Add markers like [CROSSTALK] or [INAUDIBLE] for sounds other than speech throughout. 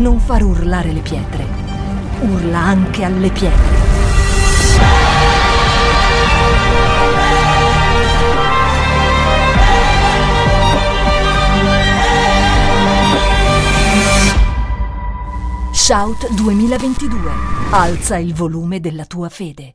non far urlare le pietre. Urla anche alle pietre. Shout 2022. Alza il volume della tua fede.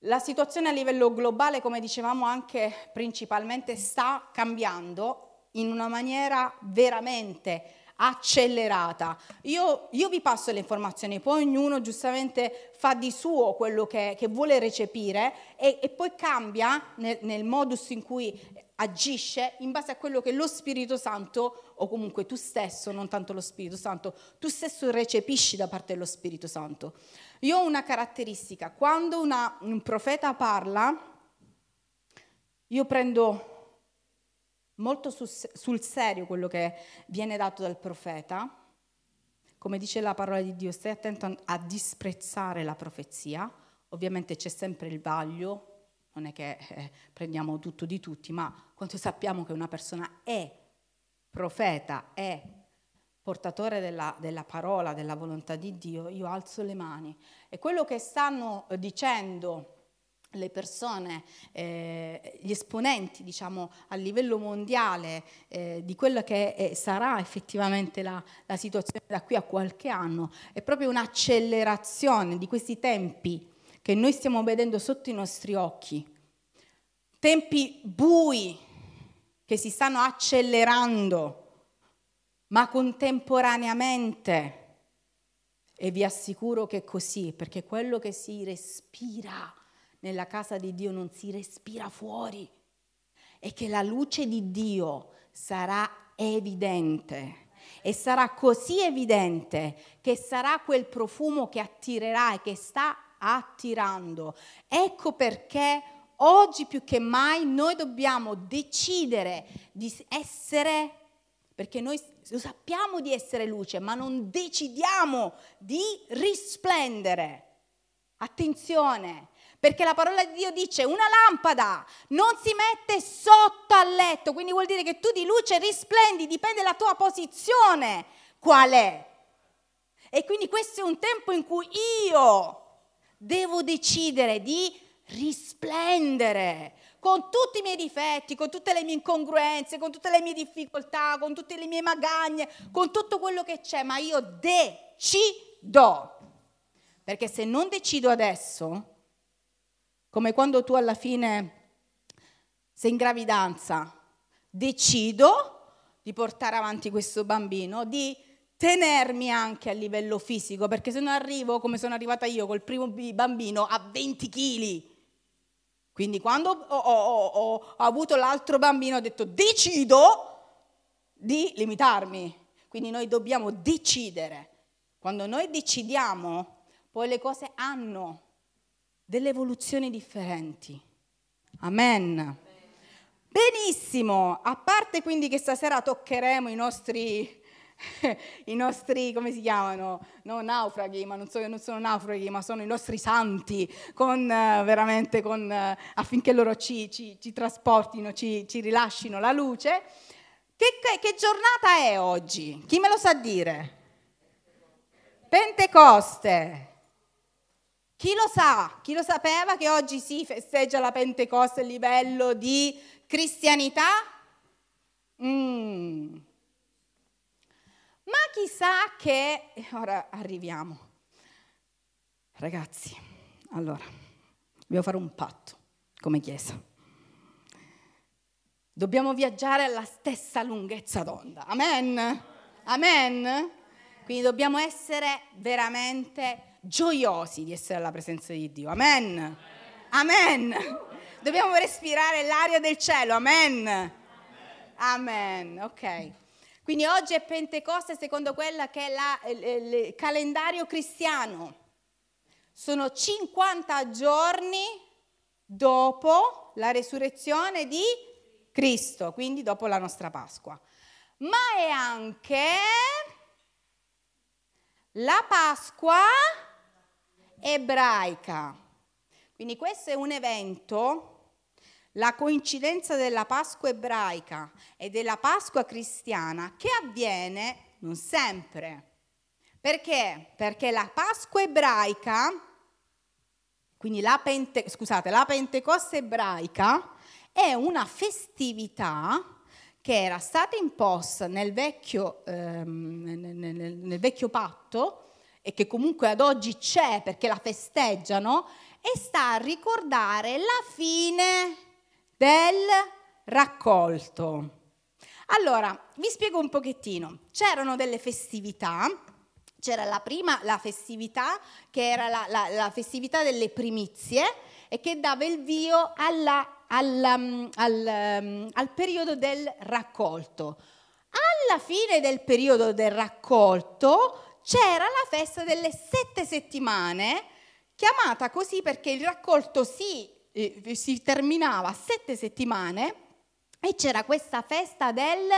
La situazione a livello globale, come dicevamo anche principalmente, sta cambiando in una maniera veramente accelerata. Io, io, vi passo le informazioni, poi ognuno giustamente fa di suo quello che, che vuole recepire e, e, poi cambia nel, nel modus in cui agisce in base a quello che lo Spirito Santo, o comunque tu stesso, non tanto lo Spirito Santo, tu stesso recepisci da parte dello Spirito Santo. Io ho una caratteristica, quando una, un profeta parla, io prendo molto sul, serio quello che viene dato dal profeta. Come dice la parola di Dio, stai attento a disprezzare la profezia. Ovviamente c'è sempre il vaglio, non è che eh, prendiamo tutto di tutti, ma quando sappiamo che una persona è profeta, è portatore della, della, parola, della volontà di Dio, io alzo le mani. E quello che stanno dicendo le persone, eh, gli esponenti diciamo, a livello mondiale eh, di quella che è, sarà effettivamente la, la, situazione da qui a qualche anno, è proprio un'accelerazione di questi tempi che noi stiamo vedendo sotto i nostri occhi, tempi bui che si stanno accelerando, ma contemporaneamente, e vi assicuro che è così, perché quello che si respira, nella casa di Dio non si respira fuori e che la luce di Dio sarà evidente e sarà così evidente che sarà quel profumo che attirerà e che sta attirando. Ecco perché oggi più che mai noi dobbiamo decidere di essere, perché noi lo sappiamo di essere luce, ma non decidiamo di risplendere. Attenzione, perché la parola di Dio dice una lampada non si mette sotto al letto, quindi vuol dire che tu di luce risplendi, dipende dalla tua posizione qual è. E quindi questo è un tempo in cui io devo decidere di risplendere con tutti i miei difetti, con tutte le mie incongruenze, con tutte le mie difficoltà, con tutte le mie magagne, con tutto quello che c'è, ma io decido. Perché se non decido adesso, come quando tu alla fine sei in gravidanza, decido di portare avanti questo bambino, di tenermi anche a livello fisico, perché se non arrivo come sono arrivata io col primo bambino a 20 kg. Quindi quando ho, ho, ho, ho avuto l'altro bambino ho detto decido di limitarmi. Quindi noi dobbiamo decidere. Quando noi decidiamo, poi le cose hanno delle evoluzioni differenti. Amen. Benissimo, a parte quindi che stasera toccheremo i nostri, [LAUGHS] i nostri come si chiamano? No, naufraghi, ma non, so, non sono naufraghi, ma sono i nostri santi, con, uh, veramente con, uh, affinché loro ci, ci, ci trasportino, ci, ci, rilascino la luce. Che, che, che giornata è oggi? Chi me lo sa dire? Pentecoste. Chi lo sa? Chi lo sapeva che oggi si festeggia la Pentecoste a livello di cristianità? Mm. Ma chissà che... Ora arriviamo. Ragazzi, allora, dobbiamo fare un patto come Chiesa. Dobbiamo viaggiare alla stessa lunghezza d'onda. Amen? Amen? Quindi dobbiamo essere veramente gioiosi di essere alla presenza di Dio. Amen. Amen. Dobbiamo respirare l'aria del cielo. Amen. Amen. Ok. Quindi oggi è Pentecoste secondo quella che è la, il, il calendario cristiano. Sono 50 giorni dopo la resurrezione di Cristo, quindi dopo la nostra Pasqua. Ma è anche la Pasqua ebraica. Quindi questo è un evento, la coincidenza della Pasqua ebraica e della Pasqua cristiana, che avviene non sempre. Perché? Perché la Pasqua ebraica, quindi la, Pente, scusate, la Pentecoste ebraica, è una festività che era stata imposta nel vecchio, ehm, nel, nel, nel vecchio patto e che comunque ad oggi c'è perché la festeggiano, e sta a ricordare la fine del raccolto. Allora, vi spiego un pochettino. C'erano delle festività, c'era la prima, la festività, che era la, la, la festività delle primizie e che dava il vio alla, alla, al, um, al periodo del raccolto. Alla fine del periodo del raccolto c'era la festa delle sette settimane, chiamata così perché il raccolto si, eh, si terminava a sette settimane e c'era questa festa del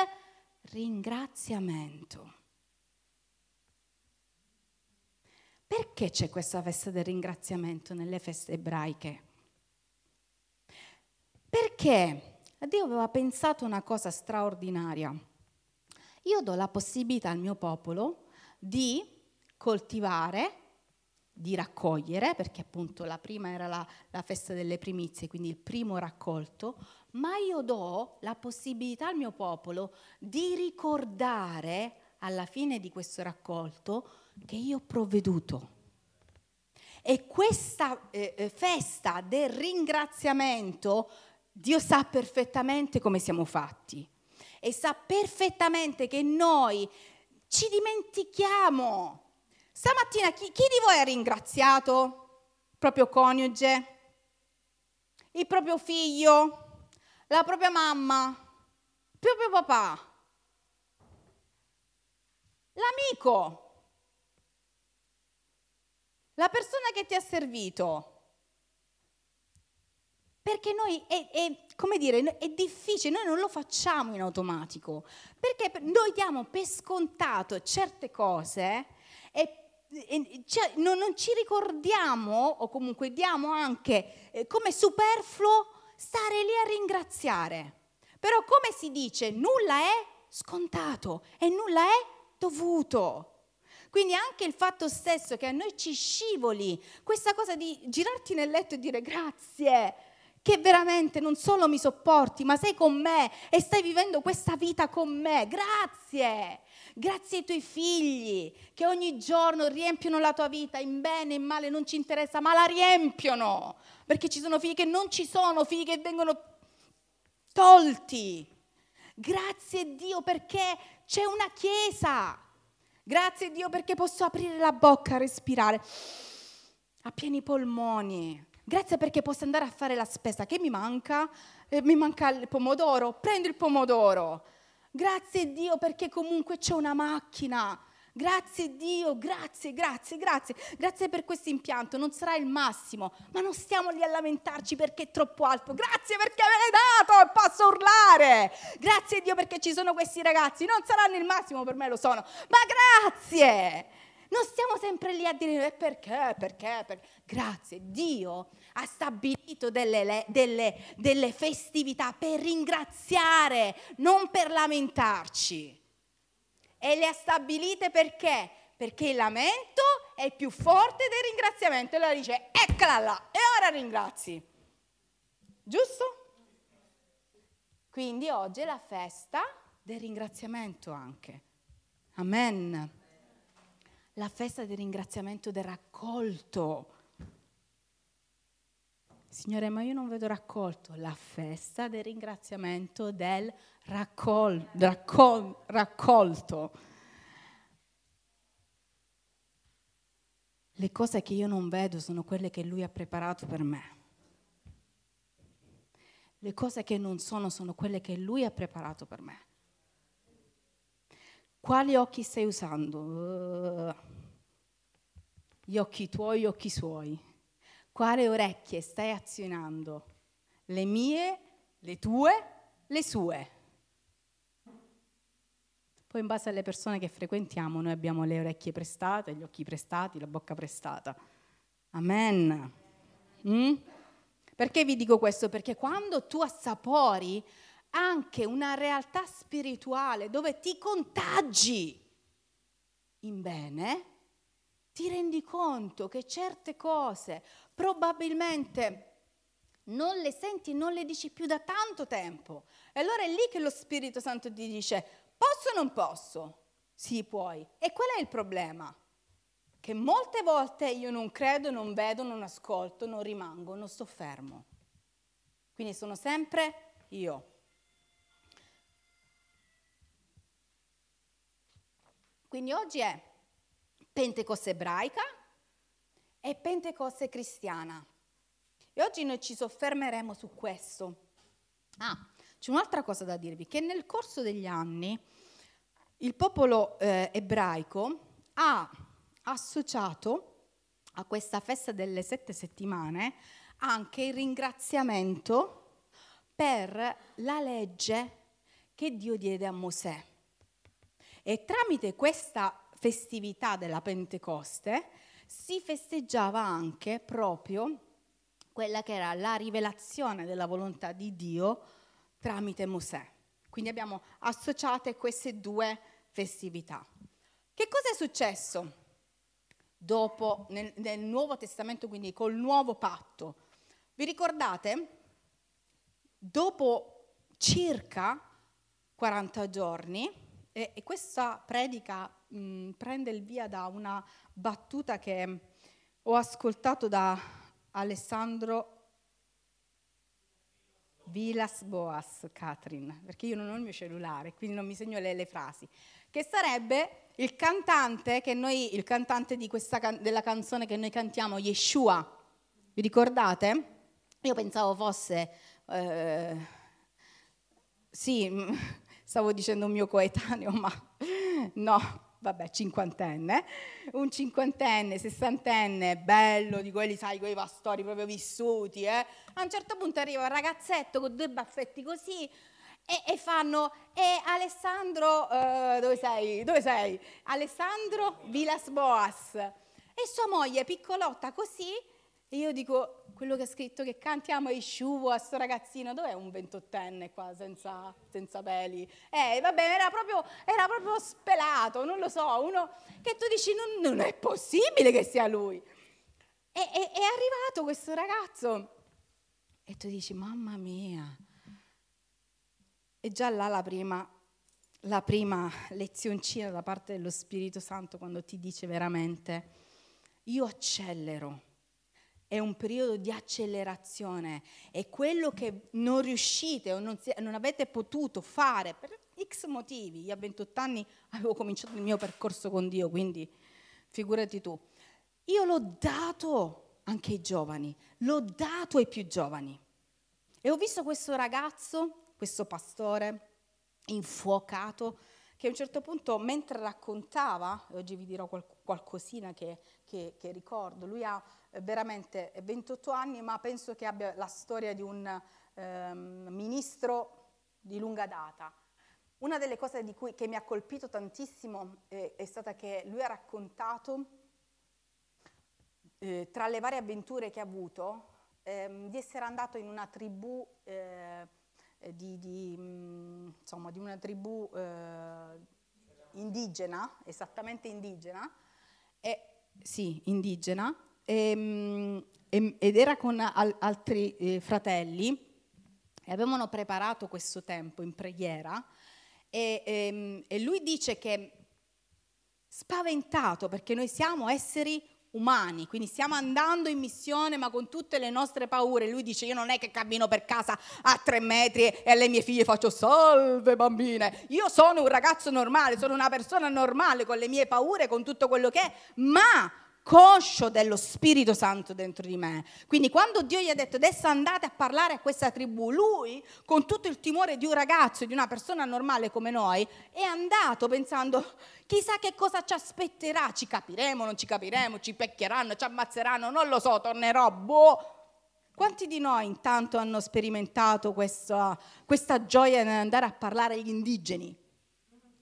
ringraziamento. Perché c'è questa festa del ringraziamento nelle feste ebraiche? Perché Dio aveva pensato una cosa straordinaria. Io do la possibilità al mio popolo di coltivare, di raccogliere, perché appunto la prima era la, la, festa delle primizie, quindi il primo raccolto, ma io do la possibilità al mio popolo di ricordare alla fine di questo raccolto che io ho provveduto. E questa eh, eh festa del ringraziamento Dio sa perfettamente come siamo fatti e sa perfettamente che noi ci dimentichiamo. Stamattina chi, chi di voi ha ringraziato? Il proprio coniuge, il proprio figlio, la propria mamma, il proprio papà, l'amico, la persona che ti ha servito? Perché noi è, è, come dire, è difficile, noi non lo facciamo in automatico, perché noi diamo per scontato certe cose e cioè, non, non, ci ricordiamo o comunque diamo anche eh, come superfluo stare lì a ringraziare. Però come si dice, nulla è scontato e nulla è dovuto. Quindi anche il fatto stesso che a noi ci scivoli questa cosa di girarti nel letto e dire grazie, che veramente non solo mi sopporti, ma sei con me e stai vivendo questa vita con me. Grazie. Grazie ai tuoi figli che ogni giorno riempiono la tua vita in bene e in male, non ci interessa, ma la riempiono. Perché ci sono figli che non ci sono, figli che vengono tolti. Grazie Dio perché c'è una chiesa. Grazie Dio perché posso aprire la bocca, respirare a pieni polmoni. Grazie perché posso andare a fare la spesa. Che mi manca? Eh, mi manca il pomodoro. Prendo il pomodoro. Grazie Dio perché comunque c'è una macchina. Grazie Dio, grazie, grazie, grazie. Grazie per questo impianto. Non sarà il massimo, ma non stiamo lì a lamentarci perché è troppo alto. Grazie perché me l'hai dato e posso urlare. Grazie Dio perché ci sono questi ragazzi. Non saranno il massimo, per me lo sono, ma grazie. Non stiamo sempre lì a dire perché, perché, perché. Grazie, Dio ha stabilito delle, delle, delle festività per ringraziare, non per lamentarci. E le ha stabilite perché? Perché il lamento è più forte del ringraziamento. E allora dice, eccola là, e ora ringrazi. Giusto? Quindi oggi è la festa del ringraziamento anche. Amen la festa del ringraziamento del raccolto. Signore, ma io non vedo raccolto. La festa del ringraziamento del raccol- raccol- raccolto. Le cose che io non vedo sono quelle che Lui ha preparato per me. Le cose che non sono sono quelle che Lui ha preparato per me. Quali occhi stai usando? Gli occhi tuoi, gli occhi suoi. Quale orecchie stai azionando? Le mie, le tue, le sue. Poi in base alle persone che frequentiamo noi abbiamo le orecchie prestate, gli occhi prestati, la bocca prestata. Amen. Mm? Perché vi dico questo? Perché quando tu assapori anche una realtà spirituale dove ti contagi, in bene, ti rendi conto che certe cose probabilmente non le senti, non le dici più da tanto tempo. E allora è lì che lo Spirito Santo ti dice, posso o non posso? Sì, puoi. E qual è il problema? Che molte volte io non credo, non vedo, non ascolto, non rimango, non sto fermo. Quindi sono sempre io. Quindi oggi è Pentecoste ebraica e Pentecoste cristiana. E oggi noi ci soffermeremo su questo. Ah, c'è un'altra cosa da dirvi, che nel corso degli anni il popolo eh, ebraico ha associato a questa festa delle sette settimane anche il ringraziamento per la legge che Dio diede a Mosè. E tramite questa festività della Pentecoste si festeggiava anche proprio quella che era la rivelazione della volontà di Dio tramite Mosè. Quindi abbiamo associate queste due festività. Che cosa è successo dopo nel, nel Nuovo Testamento, quindi col nuovo patto? Vi ricordate? Dopo circa 40 giorni, e, e questa predica mh, prende il via da una battuta che ho ascoltato da Alessandro Vilas Boas, Catherine, perché io non ho il mio cellulare, quindi non mi segno le, le frasi, che sarebbe il cantante, noi, il cantante questa, della canzone che noi cantiamo, Yeshua. Vi ricordate? Io pensavo fosse... Eh, sì, stavo dicendo un mio coetaneo, [LAUGHS] ma no, vabbè, cinquantenne, un cinquantenne, sessantenne, bello, di quelli, sai, quei pastori proprio vissuti, eh? A un certo punto arriva un ragazzetto con due baffetti così e, e fanno, e Alessandro, uh, dove sei? Dove sei? Alessandro Vilas Boas. E sua moglie, piccolotta così, e io dico, quello che ha scritto che cantiamo i sciuvo a sto ragazzino, dov'è un ventottenne qua senza, senza peli? Eh, vabbè, era proprio, era proprio, spelato, non lo so, uno che tu dici, non, non è possibile che sia lui. E, e, è arrivato questo ragazzo e tu dici, mamma mia. E già là la prima, la prima lezioncina da parte dello Spirito Santo quando ti dice veramente, io accelero è un periodo di accelerazione, è quello che non riuscite o non, si, non, avete potuto fare per x motivi. Io a 28 anni avevo cominciato il mio percorso con Dio, quindi figurati tu. Io l'ho dato anche ai giovani, l'ho dato ai più giovani. E ho visto questo ragazzo, questo pastore, infuocato, che a un certo punto, mentre raccontava, oggi vi dirò qual- qualcosina che, che, che ricordo, lui ha veramente 28 anni, ma penso che abbia la storia di un ehm, ministro di lunga data. Una delle cose cui, che mi ha colpito tantissimo eh, è stata che lui ha raccontato, eh, tra le varie avventure che ha avuto, ehm, di essere andato in una tribù, eh, di, di, mh, mm, insomma, di, una tribù eh, indigena, esattamente indigena, e, sì, indigena, e, ehm, ed era con al, altri eh, fratelli e avevano preparato questo tempo in preghiera e, e, ehm, e lui dice che spaventato perché noi siamo esseri umani, quindi stiamo andando in missione ma con tutte le nostre paure. Lui dice io non è che cammino per casa a tre metri e alle mie figlie faccio salve bambine, io sono un ragazzo normale, sono una persona normale con le mie paure, con tutto quello che è, ma conscio dello Spirito Santo dentro di me. Quindi quando Dio gli ha detto adesso andate a parlare a questa tribù, lui con tutto il timore di un ragazzo, di una persona normale come noi, è andato pensando chissà che cosa ci aspetterà, ci capiremo, non ci capiremo, ci pecchieranno, ci ammazzeranno, non lo so, tornerò, boh. Quanti di noi intanto hanno sperimentato questa, questa gioia nell'andare a parlare agli indigeni?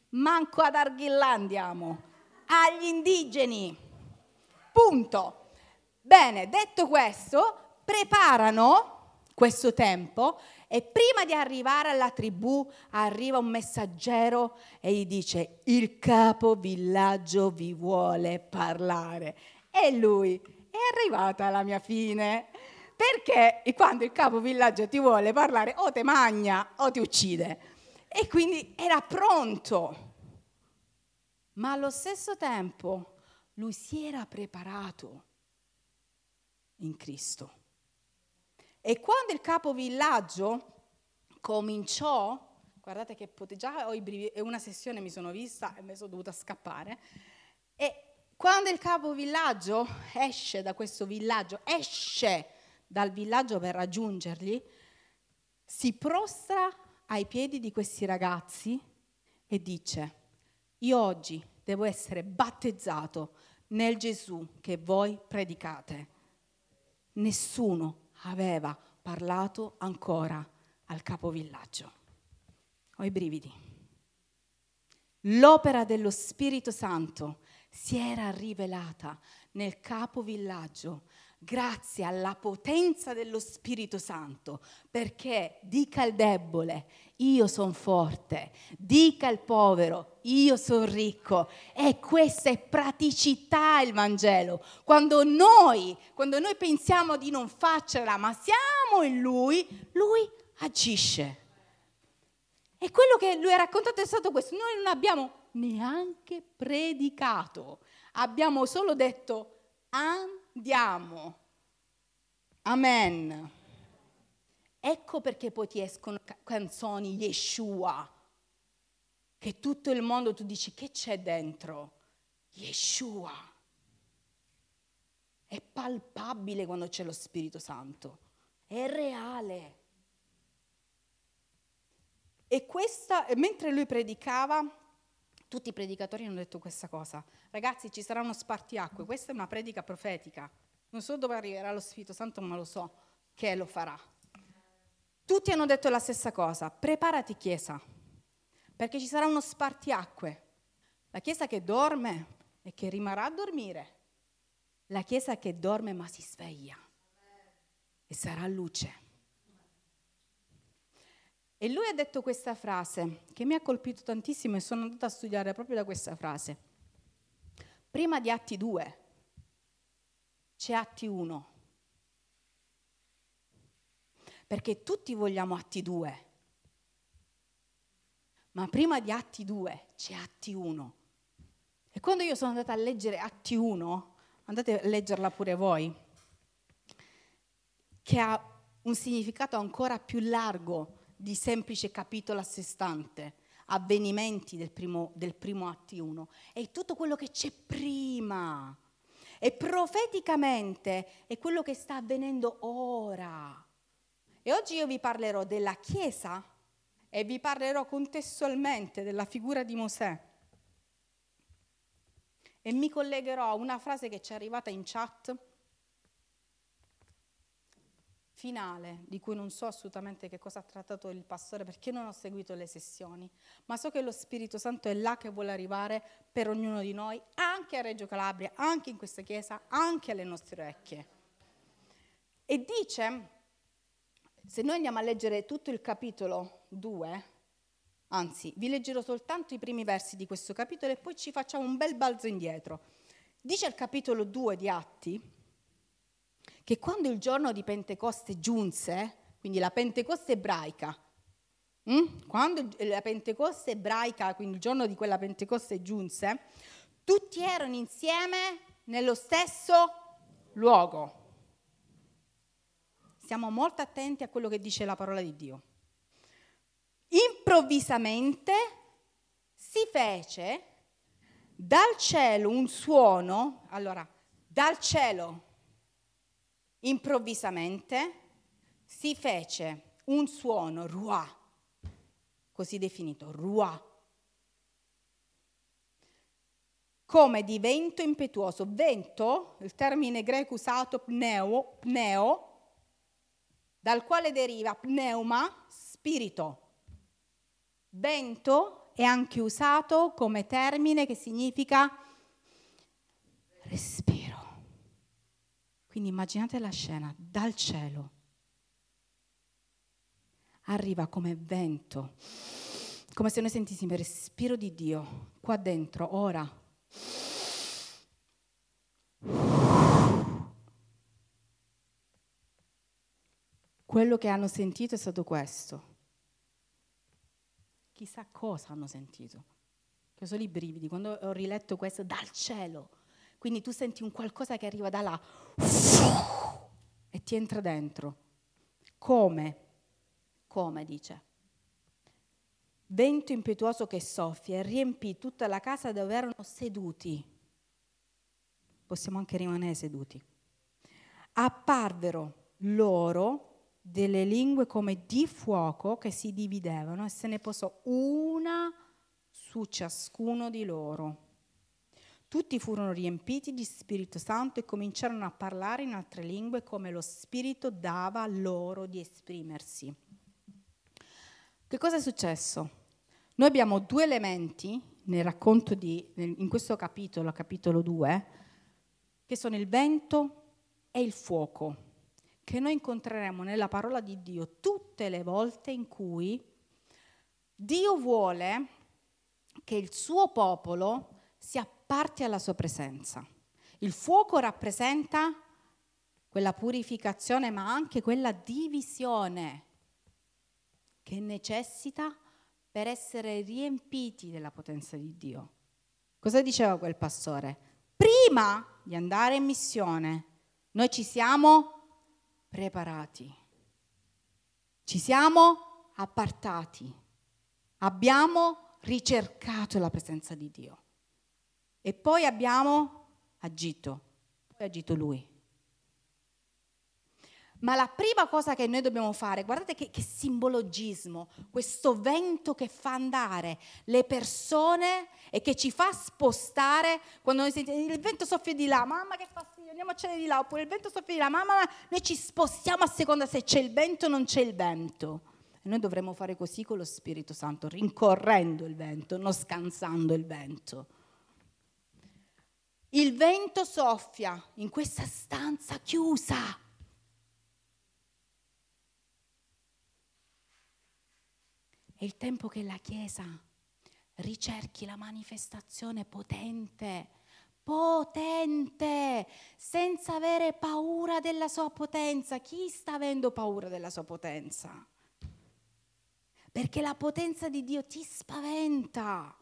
Manco ad Arghillà andiamo, agli indigeni. Punto. Bene, detto questo, preparano questo tempo e prima di arrivare alla tribù arriva un messaggero e gli dice il capo villaggio vi vuole parlare. E lui è arrivata la mia fine. Perché quando il capo villaggio ti vuole parlare o ti magna o ti uccide. E quindi era pronto. Ma allo stesso tempo lui si era preparato in Cristo. E quando il capo villaggio cominciò, guardate che pote, già ho i brividi, una sessione mi sono vista e mi sono dovuta scappare, e quando il capo villaggio esce da questo villaggio, esce dal villaggio per raggiungerli, si prostra ai piedi di questi ragazzi e dice, io oggi devo essere battezzato nel Gesù che voi predicate. Nessuno aveva parlato ancora al capovillaggio. Ho i brividi. L'opera dello Spirito Santo si era rivelata nel capovillaggio grazie alla potenza dello Spirito Santo, perché dica il debole, io sono forte, dica il povero, io sono ricco. E questa è praticità il Vangelo. Quando noi, quando noi pensiamo di non farcela, ma siamo in Lui, Lui agisce. E quello che lui ha raccontato è stato questo, noi non abbiamo neanche predicato, abbiamo solo detto andiamo. Amen. Ecco perché poi ti escono canzoni Yeshua, che tutto il mondo tu dici che c'è dentro? Yeshua. È palpabile quando c'è lo Spirito Santo, è reale. E questa, mentre lui predicava, tutti i predicatori hanno detto questa cosa. Ragazzi, ci sarà uno spartiacque, questa è una predica profetica. Non so dove arriverà lo Spirito Santo, ma lo so che lo farà. Tutti hanno detto la stessa cosa. Preparati Chiesa, perché ci sarà uno spartiacque. La Chiesa che dorme e che rimarrà a dormire. La Chiesa che dorme ma si sveglia e sarà luce. E lui ha detto questa frase che mi ha colpito tantissimo e sono andata a studiare proprio da questa frase. Prima di Atti 2 c'è Atti 1. Perché tutti vogliamo Atti 2. Ma prima di Atti 2 c'è Atti 1. E quando io sono andata a leggere Atti 1, andate a leggerla pure voi, che ha un significato ancora più largo di semplice capitolo a sé stante, avvenimenti del primo, del primo Atti 1, è tutto quello che c'è prima. E profeticamente è quello che sta avvenendo ora. E oggi io vi parlerò della Chiesa e vi parlerò contestualmente della figura di Mosè. E mi collegherò a una frase che ci è arrivata in chat finale, di cui non so assolutamente che cosa ha trattato il pastore perché non ho seguito le sessioni, ma so che lo Spirito Santo è là che vuole arrivare per ognuno di noi, anche a Reggio Calabria, anche in questa chiesa, anche alle nostre orecchie. E dice, se noi andiamo a leggere tutto il capitolo 2, anzi vi leggerò soltanto i primi versi di questo capitolo e poi ci facciamo un bel balzo indietro. Dice il capitolo 2 di Atti, che quando il giorno di Pentecoste giunse, quindi la Pentecoste ebraica, hm? quando la Pentecoste ebraica, quindi il giorno di quella Pentecoste giunse, tutti erano insieme nello stesso luogo. Stiamo molto attenti a quello che dice la parola di Dio. Improvvisamente si fece dal cielo un suono, allora, dal cielo improvvisamente si fece un suono, ruà, così definito, ruà, come di vento impetuoso. Vento, il termine greco usato pneo, pneo dal quale deriva pneuma, spirito. Vento è anche usato come termine che significa respiro. Quindi immaginate la scena dal cielo. arriva come vento, come se noi sentissimo il respiro di Dio qua dentro, ora. Quello che hanno sentito è stato questo. Chissà cosa hanno sentito. Che sono i brividi quando ho riletto questo dal cielo. Quindi tu senti un qualcosa che arriva da là e ti entra dentro. Come? Come dice? Vento impetuoso che soffia e riempì tutta la casa dove erano seduti. Possiamo anche rimanere seduti. Apparvero loro delle lingue come di fuoco che si dividevano e se ne posò una su ciascuno di loro. Tutti furono riempiti di Spirito Santo e cominciarono a parlare in altre lingue come lo Spirito dava loro di esprimersi. Che cosa è successo? Noi abbiamo due elementi nel racconto di, in questo capitolo, capitolo 2, che sono il vento e il fuoco che noi incontreremo nella parola di Dio tutte le volte in cui Dio vuole che il suo popolo si apparti alla sua presenza. Il fuoco rappresenta quella purificazione, ma anche quella divisione che necessita per essere riempiti della potenza di Dio. Cosa diceva quel pastore? Prima di andare in missione, noi ci siamo preparati. Ci siamo appartati. Abbiamo ricercato la presenza di Dio. E poi abbiamo agito. Poi ha agito Lui. Ma la prima cosa che noi dobbiamo fare, guardate che, che, simbologismo, questo vento che fa andare le persone e che ci fa spostare quando noi sentiamo il vento soffia di là, mamma che fastidio, andiamocene di là, oppure il vento soffia di là, mamma, noi ci spostiamo a seconda se c'è il vento o non c'è il vento. E noi dovremmo fare così con lo Spirito Santo, rincorrendo il vento, non scansando il vento. Il vento soffia in questa stanza chiusa È il tempo che la Chiesa ricerchi la manifestazione potente, potente, senza avere paura della sua potenza. Chi sta avendo paura della sua potenza? Perché la potenza di Dio ti spaventa.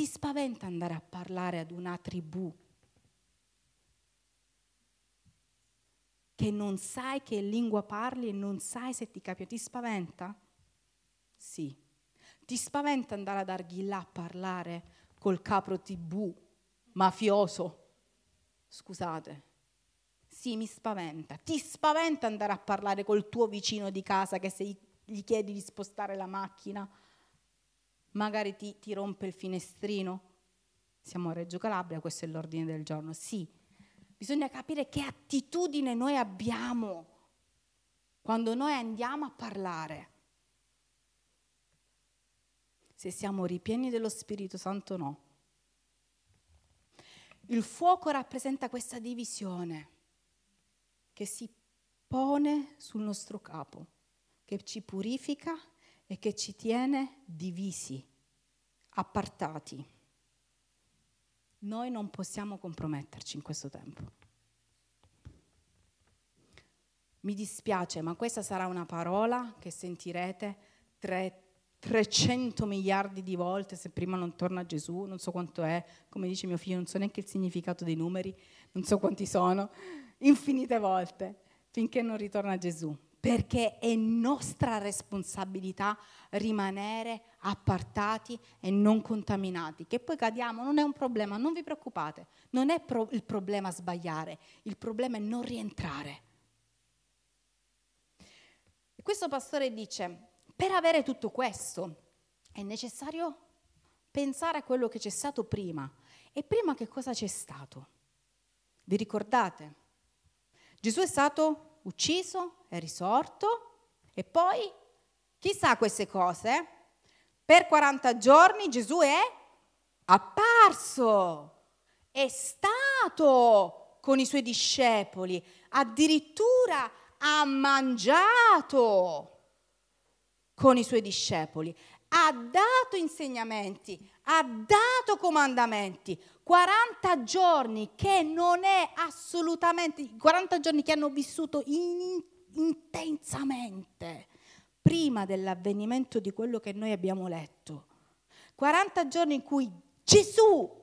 Ti spaventa andare a parlare ad una tribù che non sai che lingua parli e non sai se ti capisce, ti spaventa? Sì. Ti spaventa andare ad Arghillà a parlare col capro tv mafioso? Scusate. Sì, mi spaventa. Ti spaventa andare a parlare col tuo vicino di casa che se gli chiedi di spostare la macchina, magari ti, ti rompe il finestrino? Siamo a Reggio Calabria, questo è l'ordine del giorno. Sì, Bisogna capire che attitudine noi abbiamo quando noi andiamo a parlare. Se siamo ripieni dello Spirito Santo o no. Il fuoco rappresenta questa divisione che si pone sul nostro capo, che ci purifica e che ci tiene divisi, appartati. Noi non possiamo comprometterci in questo tempo. Mi dispiace, ma questa sarà una parola che sentirete tre, 300 miliardi di volte se prima non torna Gesù, non so quanto è, come dice mio figlio, non so neanche il significato dei numeri, non so quanti sono, infinite volte, finché non ritorna Gesù perché è nostra responsabilità rimanere appartati e non contaminati. Che poi cadiamo non è un problema, non vi preoccupate, non è pro- il problema sbagliare, il problema è non rientrare. Questo pastore dice, per avere tutto questo è necessario pensare a quello che c'è stato prima. E prima che cosa c'è stato? Vi ricordate? Gesù è stato ucciso, è risorto. E poi, chissà queste cose, per 40 giorni Gesù è apparso, è stato con i suoi discepoli, addirittura ha mangiato con i suoi discepoli, ha dato insegnamenti, ha dato comandamenti. 40 giorni che non è assolutamente, 40 giorni che hanno vissuto in, intensamente prima dell'avvenimento di quello che noi abbiamo letto. 40 giorni in cui Gesù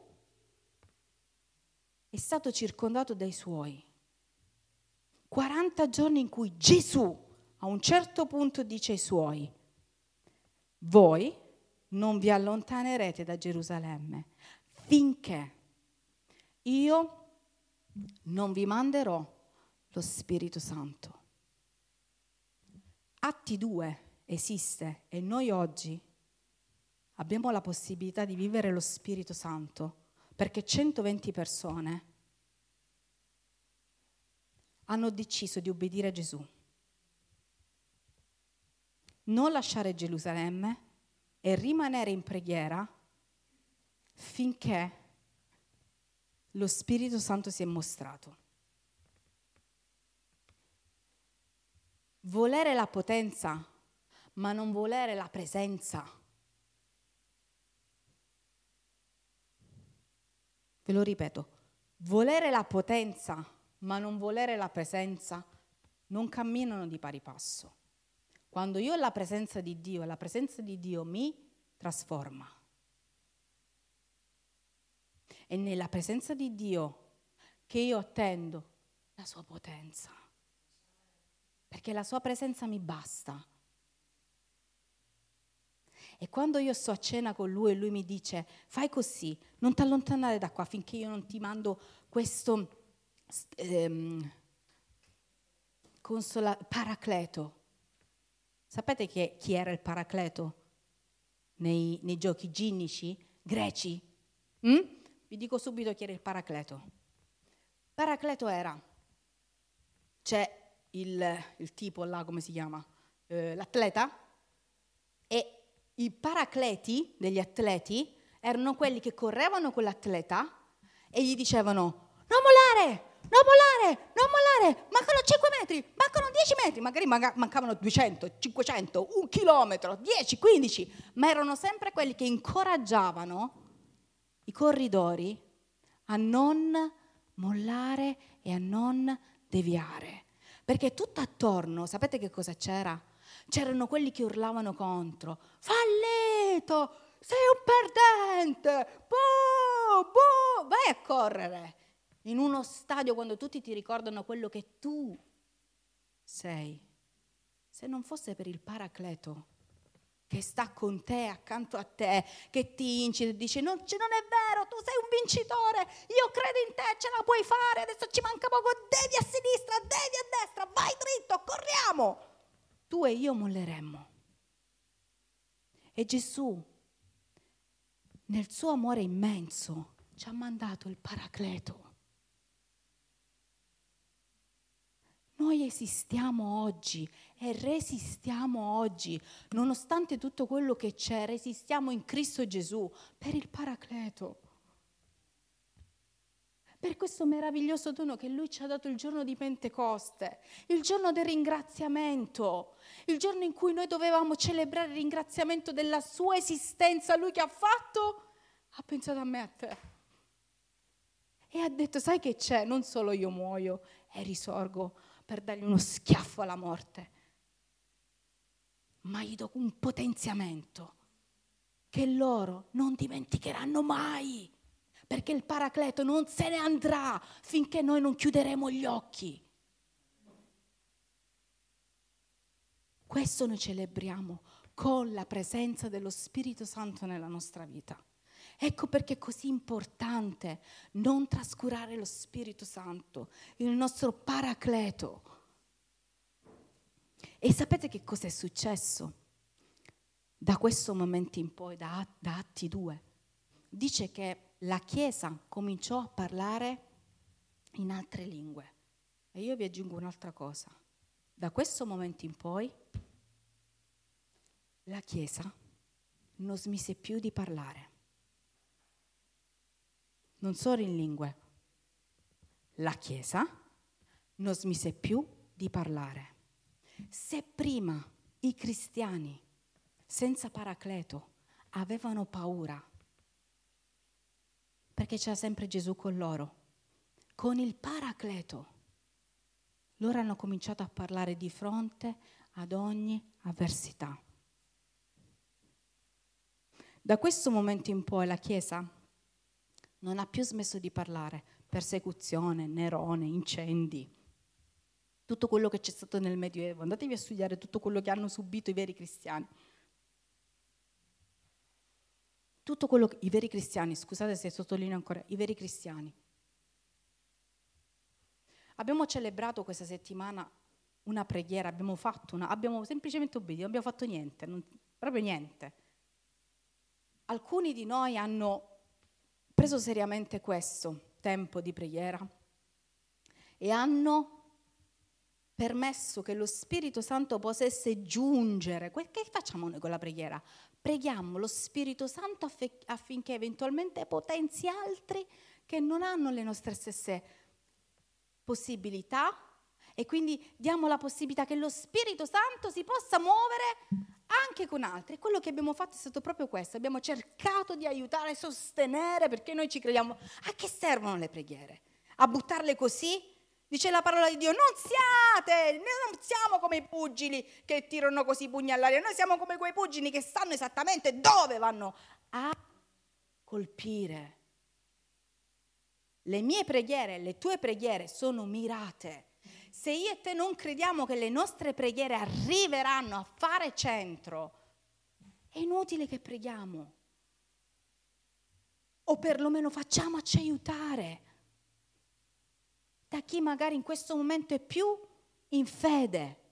è stato circondato dai suoi. 40 giorni in cui Gesù a un certo punto dice ai suoi, voi non vi allontanerete da Gerusalemme finché io non vi manderò lo Spirito Santo. Atti 2 esiste e noi oggi abbiamo la possibilità di vivere lo Spirito Santo perché 120 persone hanno deciso di obbedire a Gesù. Non lasciare Gerusalemme e rimanere in preghiera finché lo Spirito Santo si è mostrato. Volere la potenza, ma non volere la presenza. Ve lo ripeto, volere la potenza, ma non volere la presenza, non camminano di pari passo. Quando io ho la presenza di Dio e la presenza di Dio mi trasforma. È nella presenza di Dio che io attendo la sua potenza. Perché la sua presenza mi basta. E quando io sto a cena con lui e lui mi dice fai così, non ti allontanare da qua finché io non ti mando questo ehm, consola- paracleto. Sapete che, chi era il paracleto nei, nei giochi ginnici greci? Mm? Vi dico subito chi era il Paracleto. Paracleto era, c'è il, il tipo là, come si chiama? Eh, l'atleta, e i paracleti degli atleti erano quelli che correvano con l'atleta e gli dicevano non molare, non molare, non molare, mancano 5 metri, mancano 10 metri, magari mancavano 200, 500, un chilometro, 10, 15, ma erano sempre quelli che incoraggiavano i corridori a non mollare e a non deviare. Perché tutto attorno, sapete che cosa c'era? C'erano quelli che urlavano contro. Fallito! Sei un perdente! Boh, boh, vai a correre! In uno stadio quando tutti ti ricordano quello che tu sei. Se non fosse per il Paracleto, che sta con te, accanto a te, che ti incita e dice non, non è vero, tu sei un vincitore, io credo in te, ce la puoi fare, adesso ci manca poco, devi a sinistra, devi a destra, vai dritto, corriamo. Tu e io molleremmo. E Gesù, nel suo amore immenso, ci ha mandato il Paracleto Noi esistiamo oggi e resistiamo oggi, nonostante tutto quello che c'è, resistiamo in Cristo Gesù per il Paracleto. Per questo meraviglioso dono che Lui ci ha dato il giorno di Pentecoste, il giorno del ringraziamento, il giorno in cui noi dovevamo celebrare il ringraziamento della Sua esistenza, Lui che ha fatto, ha pensato a me e a te. E ha detto, sai che c'è? Non solo io muoio e risorgo, per dargli uno schiaffo alla morte, ma gli do un potenziamento che loro non dimenticheranno mai, perché il Paracleto non se ne andrà finché noi non chiuderemo gli occhi. Questo noi celebriamo con la presenza dello Spirito Santo nella nostra vita. Ecco perché è così importante non trascurare lo Spirito Santo, il nostro paracleto. E sapete che cosa è successo? Da questo momento in poi, da, da Atti 2, dice che la Chiesa cominciò a parlare in altre lingue. E io vi aggiungo un'altra cosa. Da questo momento in poi la Chiesa non smise più di parlare non solo in lingue. La Chiesa non smise più di parlare. Se prima i cristiani senza paracleto avevano paura, perché c'era sempre Gesù con loro, con il paracleto, loro hanno cominciato a parlare di fronte ad ogni avversità. Da questo momento in poi la Chiesa non ha più smesso di parlare, persecuzione, Nerone, incendi, tutto quello che c'è stato nel Medioevo. Andatevi a studiare tutto quello che hanno subito i veri cristiani. Tutto quello che i veri cristiani, scusate se sottolineo ancora, i veri cristiani. Abbiamo celebrato questa settimana una preghiera, abbiamo fatto una, abbiamo semplicemente obbedito, non abbiamo fatto niente, non, proprio niente. Alcuni di noi hanno preso seriamente questo tempo di preghiera e hanno permesso che lo Spirito Santo potesse giungere. Che facciamo noi con la preghiera? Preghiamo lo Spirito Santo affinché eventualmente potenzi altri che non hanno le nostre stesse possibilità e quindi diamo la possibilità che lo Spirito Santo si possa muovere anche con altri. quello che abbiamo fatto è stato proprio questo, abbiamo cercato di aiutare, sostenere, perché noi ci crediamo. A che servono le preghiere? A buttarle così? Dice la parola di Dio, non siate, noi non siamo come i pugili che tirano così i pugni all'aria, noi siamo come quei pugili che sanno esattamente dove vanno a colpire. Le mie preghiere, le tue preghiere sono mirate. Se io e te non crediamo che le nostre preghiere arriveranno a fare centro, è inutile che preghiamo. O perlomeno facciamoci aiutare da chi magari in questo momento è più in fede.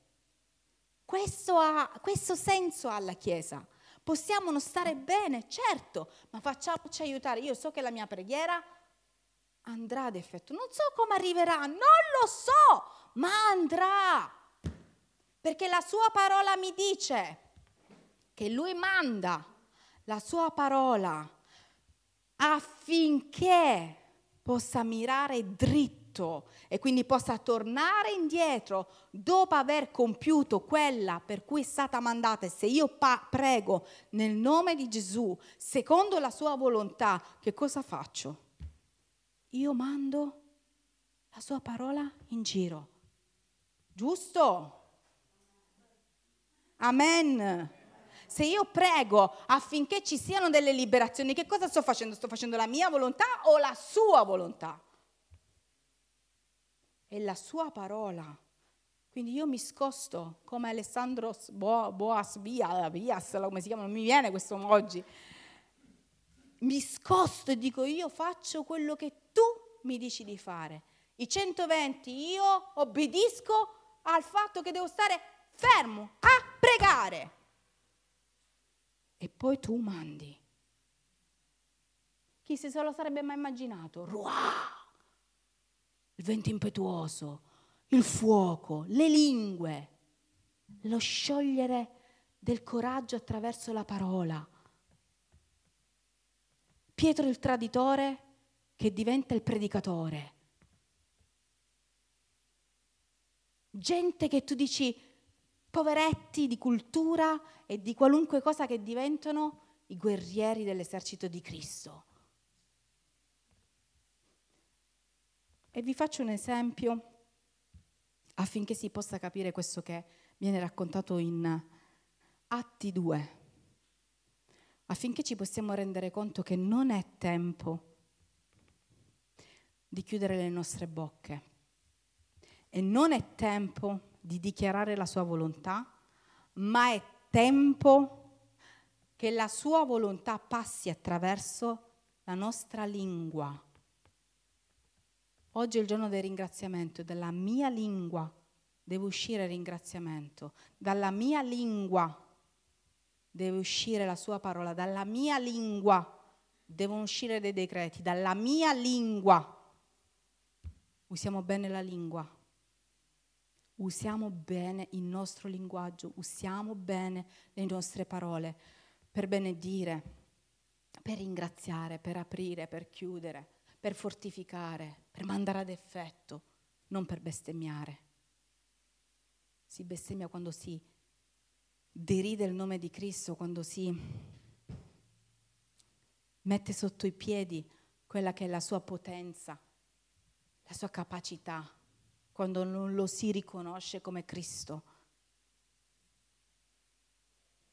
Questo, ha, questo senso ha la Chiesa. Possiamo non stare bene, certo, ma facciamoci aiutare. Io so che la mia preghiera andrà ad effetto. Non so come arriverà, non lo so, ma andrà. Perché la sua parola mi dice che lui manda la sua parola affinché possa mirare dritto e quindi possa tornare indietro dopo aver compiuto quella per cui è stata mandata. E se io pa- prego nel nome di Gesù, secondo la sua volontà, che cosa faccio? Io mando la sua parola in giro. Giusto? Amen. Se io prego affinché ci siano delle liberazioni, che cosa sto facendo? Sto facendo la mia volontà o la sua volontà? è la sua parola. Quindi io mi scosto come Alessandro Boas Bias, come si chiama, non mi viene questo oggi. Mi scosto e dico io faccio quello che tu mi dici di fare. I 120 io obbedisco al fatto che devo stare fermo a pregare. E poi tu mandi. Chi se lo sarebbe mai immaginato? Ruah! il vento impetuoso, il fuoco, le lingue, lo sciogliere del coraggio attraverso la parola. Pietro il traditore che diventa il predicatore. Gente che tu dici poveretti di cultura e di qualunque cosa che diventano i guerrieri dell'esercito di Cristo. E vi faccio un esempio affinché si possa capire questo che viene raccontato in Atti 2, affinché ci possiamo rendere conto che non è tempo di chiudere le nostre bocche e non è tempo di dichiarare la sua volontà, ma è tempo che la sua volontà passi attraverso la nostra lingua. Oggi è il giorno del ringraziamento dalla mia lingua deve uscire il ringraziamento, dalla mia lingua deve uscire la sua parola, dalla mia lingua devono uscire dei decreti, dalla mia lingua. Usiamo bene la lingua, usiamo bene il nostro linguaggio, usiamo bene le nostre parole per benedire, per ringraziare, per aprire, per chiudere per fortificare, per mandare ad effetto, non per bestemmiare. si bestemmia, quando si deride il nome di Cristo, quando si mette sotto i piedi quella che è la sua potenza, la sua capacità, quando non lo si riconosce come Cristo.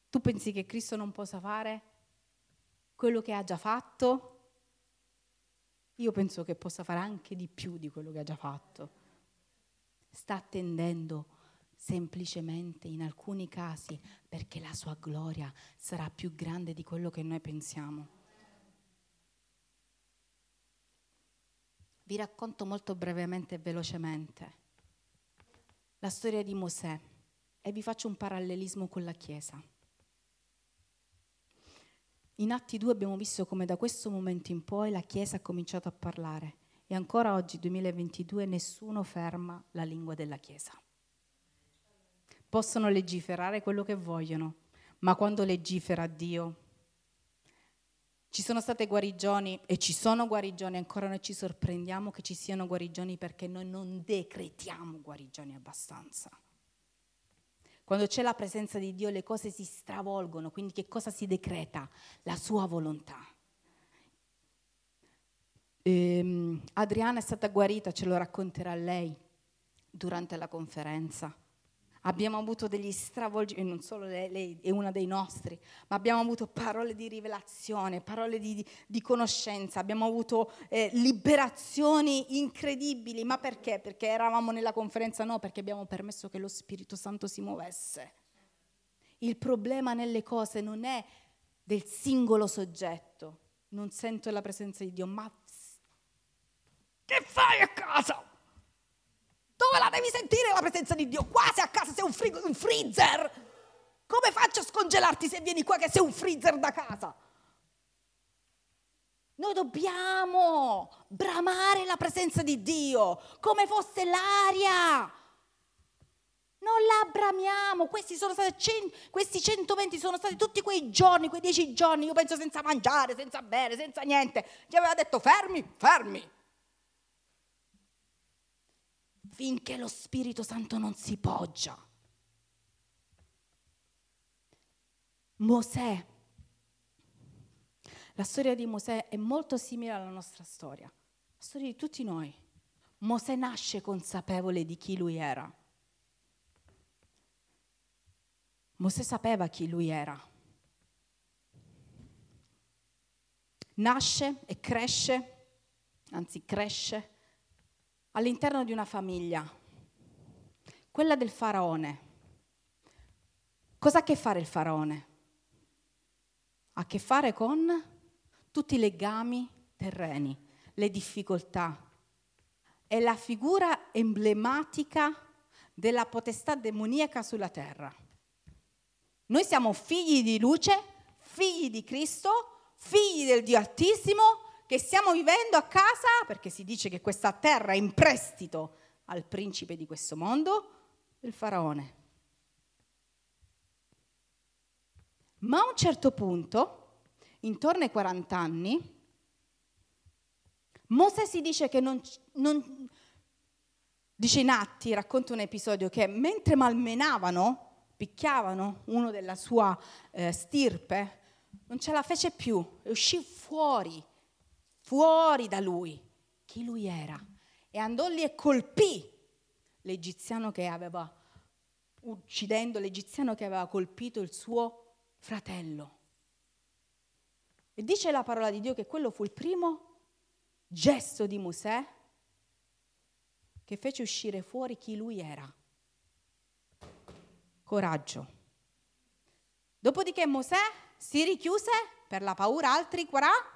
Tu pensi che Cristo non possa fare quello che ha già fatto? Io penso che possa fare anche di più di quello che ha già fatto. Sta attendendo semplicemente in alcuni casi perché la sua gloria sarà più grande di quello che noi pensiamo. Vi racconto molto brevemente e velocemente la storia di Mosè e vi faccio un parallelismo con la Chiesa. In Atti 2 abbiamo visto come da questo momento in poi la Chiesa ha cominciato a parlare e ancora oggi, 2022, nessuno ferma la lingua della Chiesa. Possono legiferare quello che vogliono, ma quando legifera Dio, ci sono state guarigioni e ci sono guarigioni, ancora noi ci sorprendiamo che ci siano guarigioni perché noi non decretiamo guarigioni abbastanza. Quando c'è la presenza di Dio le cose si stravolgono, quindi che cosa si decreta? La sua volontà. Ehm, Adriana è stata guarita, ce lo racconterà lei durante la conferenza. Abbiamo avuto degli stravolgimenti, non solo lei, lei, è una dei nostri, ma abbiamo avuto parole di rivelazione, parole di, di conoscenza, abbiamo avuto eh, liberazioni incredibili. Ma perché? Perché eravamo nella conferenza? No, perché abbiamo permesso che lo Spirito Santo si muovesse. Il problema nelle cose non è del singolo soggetto, non sento la presenza di Dio, ma che fai a casa? Dove la devi sentire la presenza di Dio? Quasi a casa sei un, frigo, un freezer. Come faccio a scongelarti se vieni qua che sei un freezer da casa? Noi dobbiamo bramare la presenza di Dio come fosse l'aria. Non la bramiamo. Questi, sono stati cent- questi 120 sono stati tutti quei giorni, quei dieci giorni, io penso senza mangiare, senza bere, senza niente. Gli aveva detto fermi, fermi. Finché lo Spirito Santo non si poggia. Mosè. La storia di Mosè è molto simile alla nostra storia, la storia di tutti noi. Mosè nasce consapevole di chi lui era. Mosè sapeva chi lui era. Nasce e cresce, anzi cresce all'interno di una famiglia, quella del faraone. Cosa ha a che fare il faraone? Ha a che fare con tutti i legami terreni, le difficoltà. È la figura emblematica della potestà demoniaca sulla terra. Noi siamo figli di luce, figli di Cristo, figli del Dio Altissimo, che stiamo vivendo a casa, perché si dice che questa terra è in prestito al principe di questo mondo, il faraone. Ma a un certo punto, intorno ai 40 anni, Mosè si dice che non, non dice in atti, racconta un episodio che mentre malmenavano, picchiavano uno della sua eh, stirpe, non ce la fece più e uscì fuori fuori da lui chi lui era e andò lì e colpì l'egiziano che aveva, uccidendo l'egiziano che aveva colpito il suo fratello. E dice la parola di Dio che quello fu il primo gesto di Mosè che fece uscire fuori chi lui era. Coraggio. Dopodiché Mosè si richiuse per la paura altri 40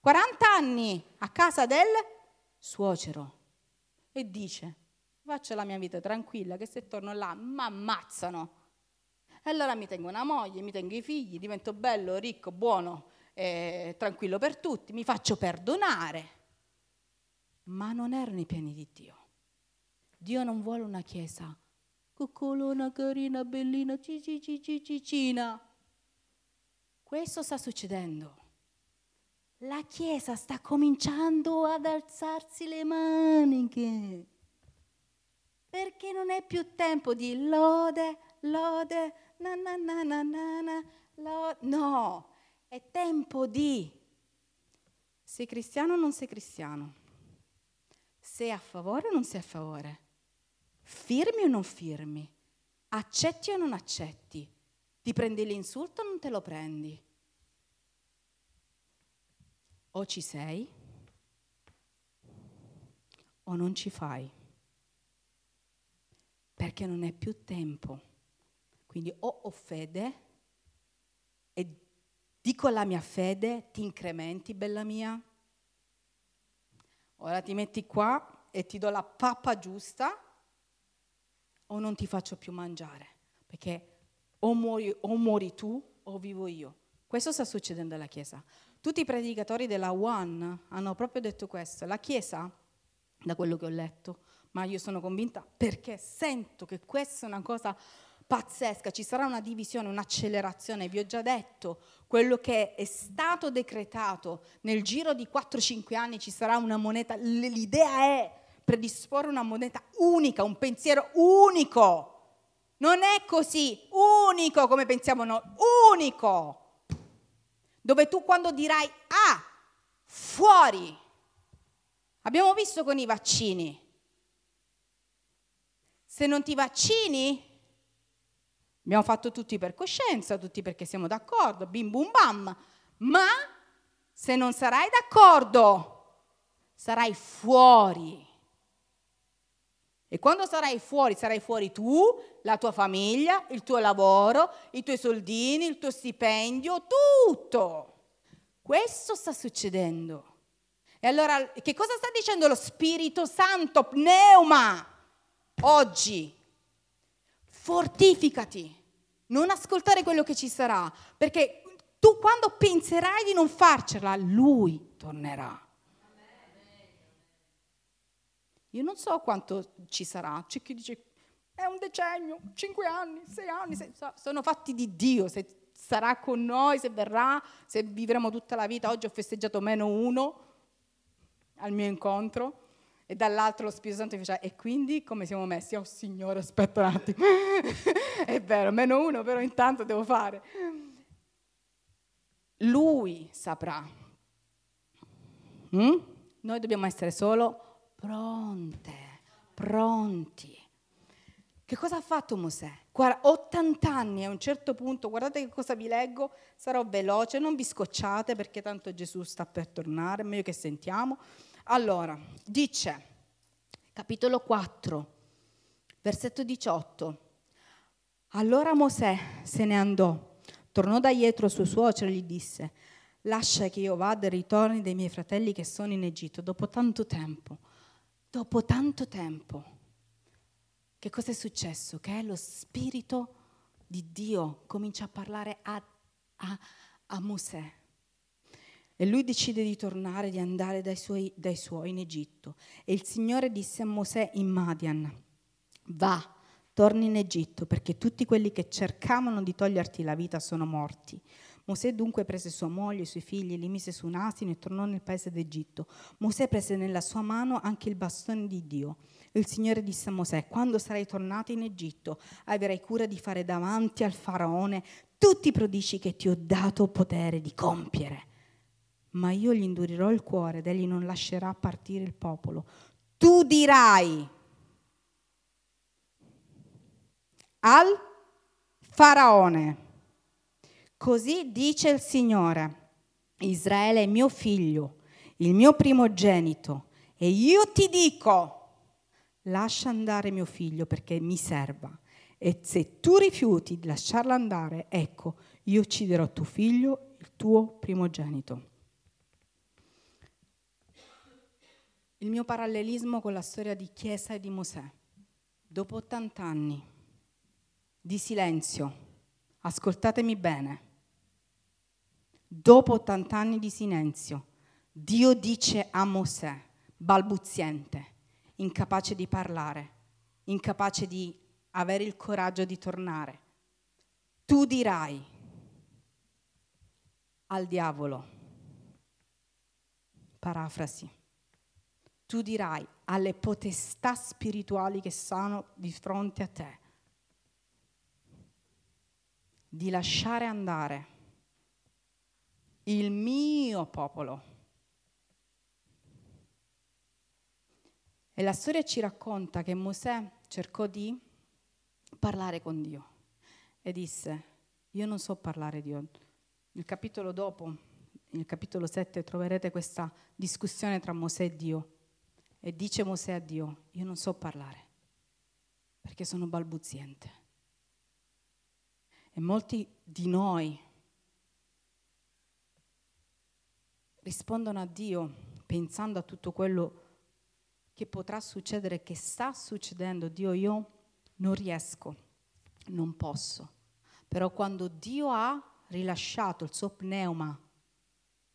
40 anni a casa del suocero e dice, faccio la mia vita tranquilla che se torno là mi ammazzano. E allora mi tengo una moglie, mi tengo i figli, divento bello, ricco, buono, eh, tranquillo per tutti, mi faccio perdonare. Ma non erano i piani di Dio. Dio non vuole una chiesa coccolona, carina, bellina, cicicicicina. Questo sta succedendo la Chiesa sta cominciando ad alzarsi le maniche. Perché non è più tempo di lode, lode, na na na na na, na lode. No, è tempo di sei cristiano o non sei cristiano? Sei a favore o non sei a favore? Firmi o non firmi? Accetti o non accetti? Ti prendi l'insulto o non te lo prendi? O ci sei o non ci fai. Perché non è più tempo. Quindi o ho fede e dico la mia fede, ti incrementi, bella mia. Ora ti metti qua e ti do la pappa giusta o non ti faccio più mangiare. Perché o muori, o muori tu o vivo io. Questo sta succedendo alla Chiesa. Tutti i predicatori della One hanno proprio detto questo. La Chiesa, da quello che ho letto, ma io sono convinta perché sento che questa è una cosa pazzesca, ci sarà una divisione, un'accelerazione, vi ho già detto, quello che è stato decretato nel giro di 4-5 anni ci sarà una moneta, l'idea è predisporre una moneta unica, un pensiero unico. Non è così, unico come pensiamo noi, unico. Dove tu quando dirai ah, fuori. Abbiamo visto con i vaccini. Se non ti vaccini, abbiamo fatto tutti per coscienza, tutti perché siamo d'accordo, bim bum bam, ma se non sarai d'accordo, sarai fuori. E quando sarai fuori, sarai fuori tu, la tua famiglia, il tuo lavoro, i tuoi soldini, il tuo stipendio, tutto. Questo sta succedendo. E allora, che cosa sta dicendo lo Spirito Santo, pneuma, oggi? Fortificati, non ascoltare quello che ci sarà, perché tu quando penserai di non farcela, Lui tornerà. Io non so quanto ci sarà, c'è chi dice è un decennio, cinque anni, sei anni, sei, sono fatti di Dio, se sarà con noi, se verrà, se vivremo tutta la vita. Oggi ho festeggiato meno uno al mio incontro e dall'altro lo Spirito Santo mi faceva e quindi come siamo messi? Oh Signore, aspetta un attimo, [LAUGHS] è vero, meno uno, però intanto devo fare. Lui saprà. Mm? Noi dobbiamo essere solo pronte, pronti. Che cosa ha fatto Mosè? 80 anni a un certo punto, guardate che cosa vi leggo, sarò veloce, non vi scocciate perché tanto Gesù sta per tornare, meglio che sentiamo. Allora, dice, capitolo 4, versetto 18, allora Mosè se ne andò, tornò da Ietro suo suocero e gli disse, lascia che io vada e ritorni dai miei fratelli che sono in Egitto dopo tanto tempo dopo tanto tempo, che cosa è successo? Che lo Spirito di Dio comincia a parlare a, a, a Mosè. E lui decide di tornare, di andare dai suoi, dai suoi in Egitto. E il Signore disse a Mosè in Madian, va, torni in Egitto, perché tutti quelli che cercavano di toglierti la vita sono morti. Mosè dunque prese sua moglie e i suoi figli, li mise su un asino e tornò nel paese d'Egitto. Mosè prese nella sua mano anche il bastone di Dio. Il Signore disse a Mosè, quando sarai tornato in Egitto, avrai cura di fare davanti al faraone tutti i prodigi che ti ho dato potere di compiere. Ma io gli indurirò il cuore ed egli non lascerà partire il popolo. Tu dirai al faraone Così dice il Signore, Israele è mio figlio, il mio primogenito, e io ti dico, lascia andare mio figlio perché mi serva. E se tu rifiuti di lasciarlo andare, ecco, io ucciderò tuo figlio, il tuo primogenito. Il mio parallelismo con la storia di Chiesa e di Mosè. Dopo 80 anni di silenzio, ascoltatemi bene, Dopo 80 anni di silenzio, Dio dice a Mosè, balbuziente, incapace di parlare, incapace di avere il coraggio di tornare, tu dirai al diavolo, parafrasi, tu dirai alle potestà spirituali che sono di fronte a te di lasciare andare il mio popolo. E la storia ci racconta che Mosè cercò di parlare con Dio e disse, io non so parlare Dio. Nel capitolo dopo, nel capitolo 7, troverete questa discussione tra Mosè e Dio. E dice Mosè a Dio, io non so parlare perché sono balbuziente. E molti di noi rispondono a Dio pensando a tutto quello che potrà succedere, che sta succedendo. Dio, io non riesco, non posso. Però quando Dio ha rilasciato il suo pneuma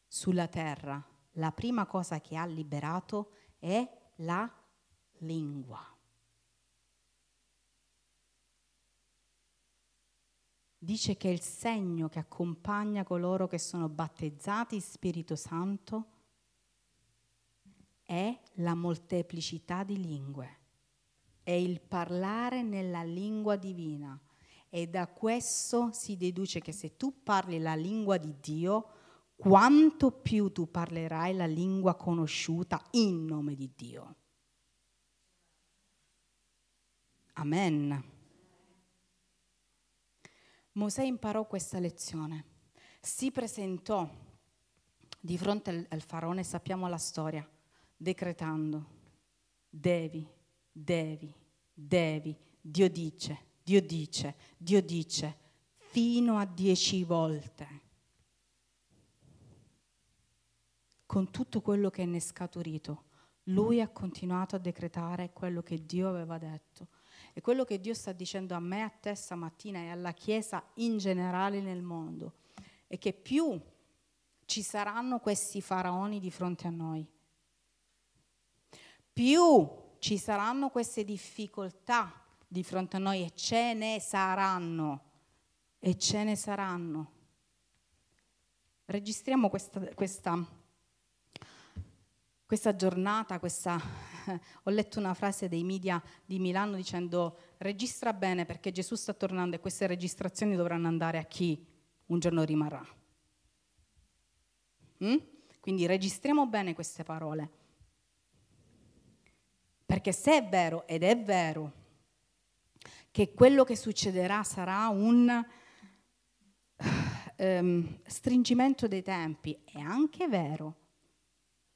sulla terra, la prima cosa che ha liberato è la lingua. Dice che il segno che accompagna coloro che sono battezzati in Spirito Santo è la molteplicità di lingue, è il parlare nella lingua divina. E da questo si deduce che se tu parli la lingua di Dio, quanto più tu parlerai la lingua conosciuta in nome di Dio. Amen. Mosè imparò questa lezione, si presentò di fronte al, faraone, sappiamo la storia, decretando, devi, devi, devi, Dio dice, Dio dice, Dio dice, fino a dieci volte. Con tutto quello che ne è scaturito, lui ha continuato a decretare quello che Dio aveva detto. E quello che Dio sta dicendo a me, a te stamattina e alla Chiesa in generale nel mondo è che più ci saranno questi faraoni di fronte a noi, più ci saranno queste difficoltà di fronte a noi e ce ne saranno, e ce ne saranno. Registriamo questa, questa, questa giornata, questa [LAUGHS] ho letto una frase dei media di Milano dicendo registra bene perché Gesù sta tornando e queste registrazioni dovranno andare a chi un giorno rimarrà. Mm? Quindi registriamo bene queste parole. Perché se è vero, ed è vero, che quello che succederà sarà un um, [SIGHS] stringimento dei tempi, è anche vero.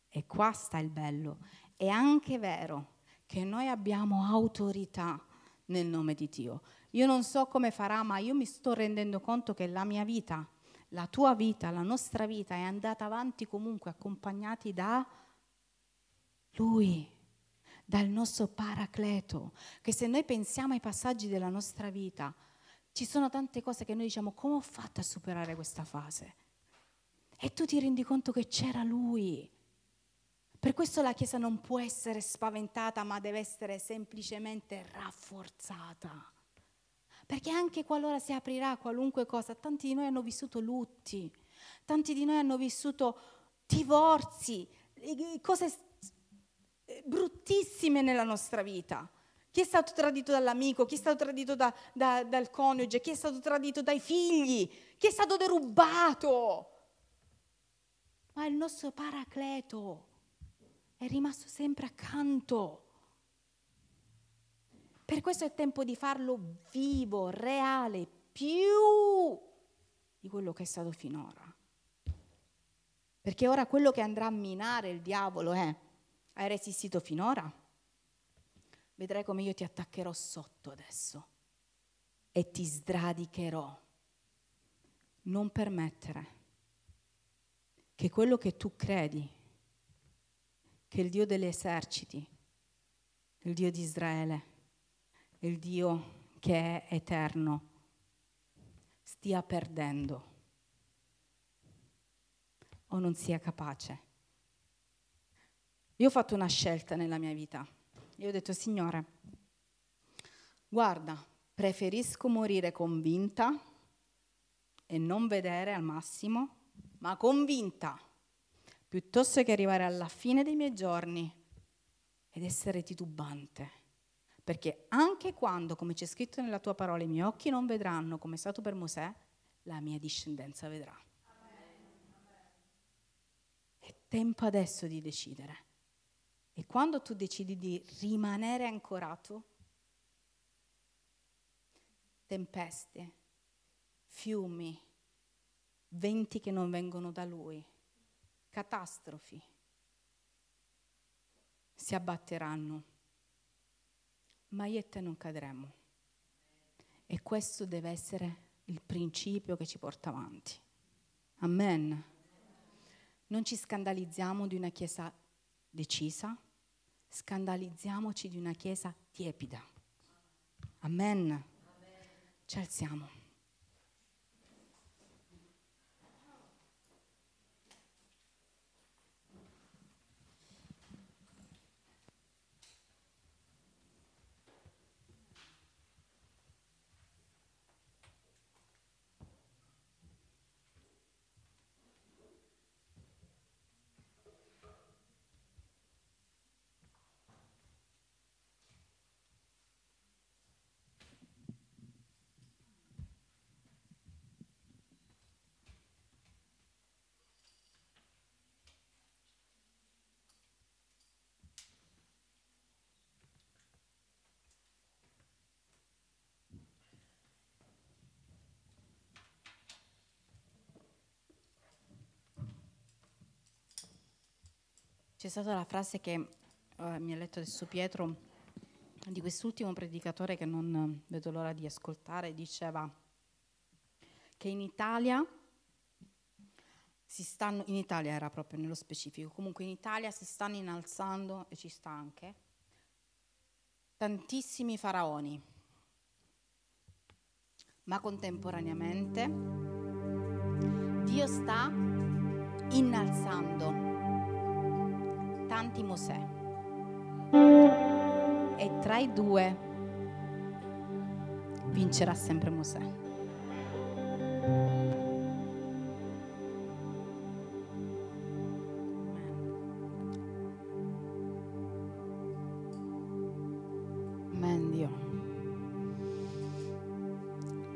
E qua sta il bello. È anche vero che noi abbiamo autorità nel nome di Dio. Io non so come farà, ma io mi sto rendendo conto che la mia vita, la tua vita, la nostra vita è andata avanti comunque accompagnati da Lui, dal nostro Paracleto, che se noi pensiamo ai passaggi della nostra vita, ci sono tante cose che noi diciamo come ho fatto a superare questa fase? E tu ti rendi conto che c'era Lui per questo la Chiesa non può essere spaventata, ma deve essere semplicemente rafforzata. Perché anche qualora si aprirà qualunque cosa, tanti di noi hanno vissuto lutti, tanti di noi hanno vissuto divorzi, cose bruttissime nella nostra vita. Chi è stato tradito dall'amico, chi è stato tradito da, da, dal coniuge, chi è stato tradito dai figli, chi è stato derubato. Ma il nostro paracleto è rimasto sempre accanto. Per questo è tempo di farlo vivo, reale, più di quello che è stato finora. Perché ora quello che andrà a minare il diavolo è, hai resistito finora? Vedrai come io ti attaccherò sotto adesso e ti sradicherò. Non permettere che quello che tu credi che il Dio degli eserciti, il Dio di Israele, il Dio che è eterno, stia perdendo o non sia capace. Io ho fatto una scelta nella mia vita. Io ho detto, Signore, guarda, preferisco morire convinta e non vedere al massimo, ma convinta piuttosto che arrivare alla fine dei miei giorni ed essere titubante. Perché anche quando, come c'è scritto nella tua parola, i miei occhi non vedranno, come è stato per Mosè, la mia discendenza vedrà. È tempo adesso di decidere. E quando tu decidi di rimanere ancorato, tempeste, fiumi, venti che non vengono da lui, catastrofi, si abbatteranno. Ma io e te non cadremo. E questo deve essere il principio che ci porta avanti. Amen. Non ci scandalizziamo di una chiesa decisa, scandalizziamoci di una chiesa tiepida. Amen. Ci alziamo. C'è stata la frase che uh, mi ha letto adesso Pietro di quest'ultimo predicatore che non vedo l'ora di ascoltare, diceva che in Italia si stanno, in Italia era proprio nello specifico, comunque in Italia si stanno innalzando, e ci sta anche, tantissimi faraoni, ma contemporaneamente Dio sta innalzando tanti Mosè. E tra i due vincerà sempre Mosè. Amen.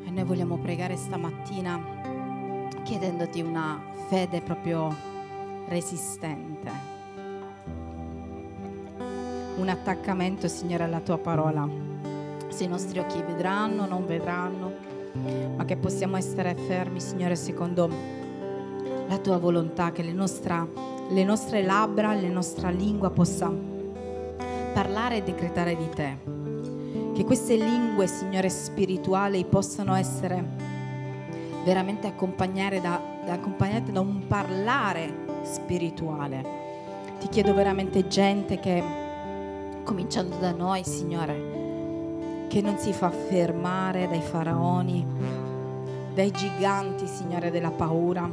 E noi vogliamo pregare stamattina chiedendoti una fede proprio resistente un attaccamento, Signore, alla tua parola. Se i nostri occhi vedranno, non vedranno, ma che possiamo essere fermi, Signore, secondo la tua volontà, che le, nostra, le nostre labbra, la nostra lingua possa parlare e decretare di te. Che queste lingue, Signore, spirituali possano essere veramente accompagnate da, accompagnate da un parlare spirituale. Ti chiedo veramente gente che cominciando da noi, Signore, che non si fa fermare dai faraoni, dai giganti, Signore, della paura,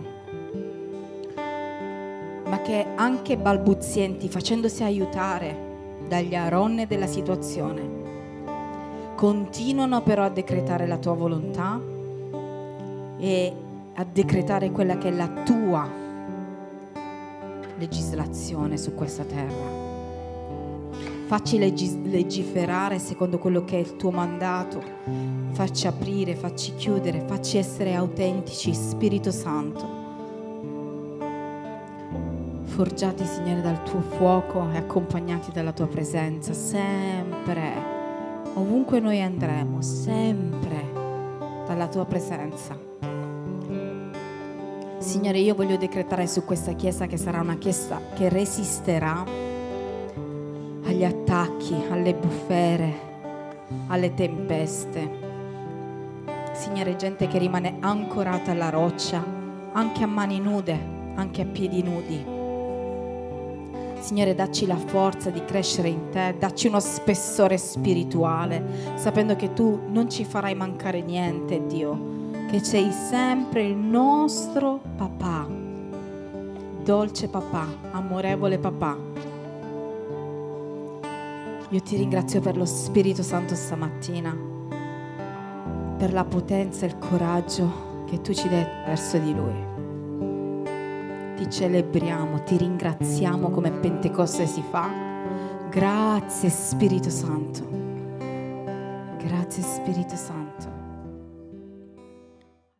ma che anche balbuzienti, facendosi aiutare dagli aronne della situazione, continuano però a decretare la tua volontà e a decretare quella che è la tua legislazione su questa terra. Facci legiferare secondo quello che è il tuo mandato. Facci aprire, facci chiudere, facci essere autentici, Spirito Santo. Forgiati, Signore, dal tuo fuoco e accompagnati dalla tua presenza, sempre, ovunque noi andremo, sempre dalla tua presenza. Signore, io voglio decretare su questa chiesa che sarà una chiesa che resisterà agli attacchi, alle bufere, alle tempeste. Signore, gente che rimane ancorata alla roccia, anche a mani nude, anche a piedi nudi. Signore, dacci la forza di crescere in te, dacci uno spessore spirituale, sapendo che tu non ci farai mancare niente, Dio, che sei sempre il nostro papà, dolce papà, amorevole papà io ti ringrazio per lo Spirito Santo stamattina, per la potenza e il coraggio che tu ci dai verso di Lui. Ti celebriamo, ti ringraziamo come Pentecoste si fa, Grazie Spirito Santo. Grazie Spirito Santo.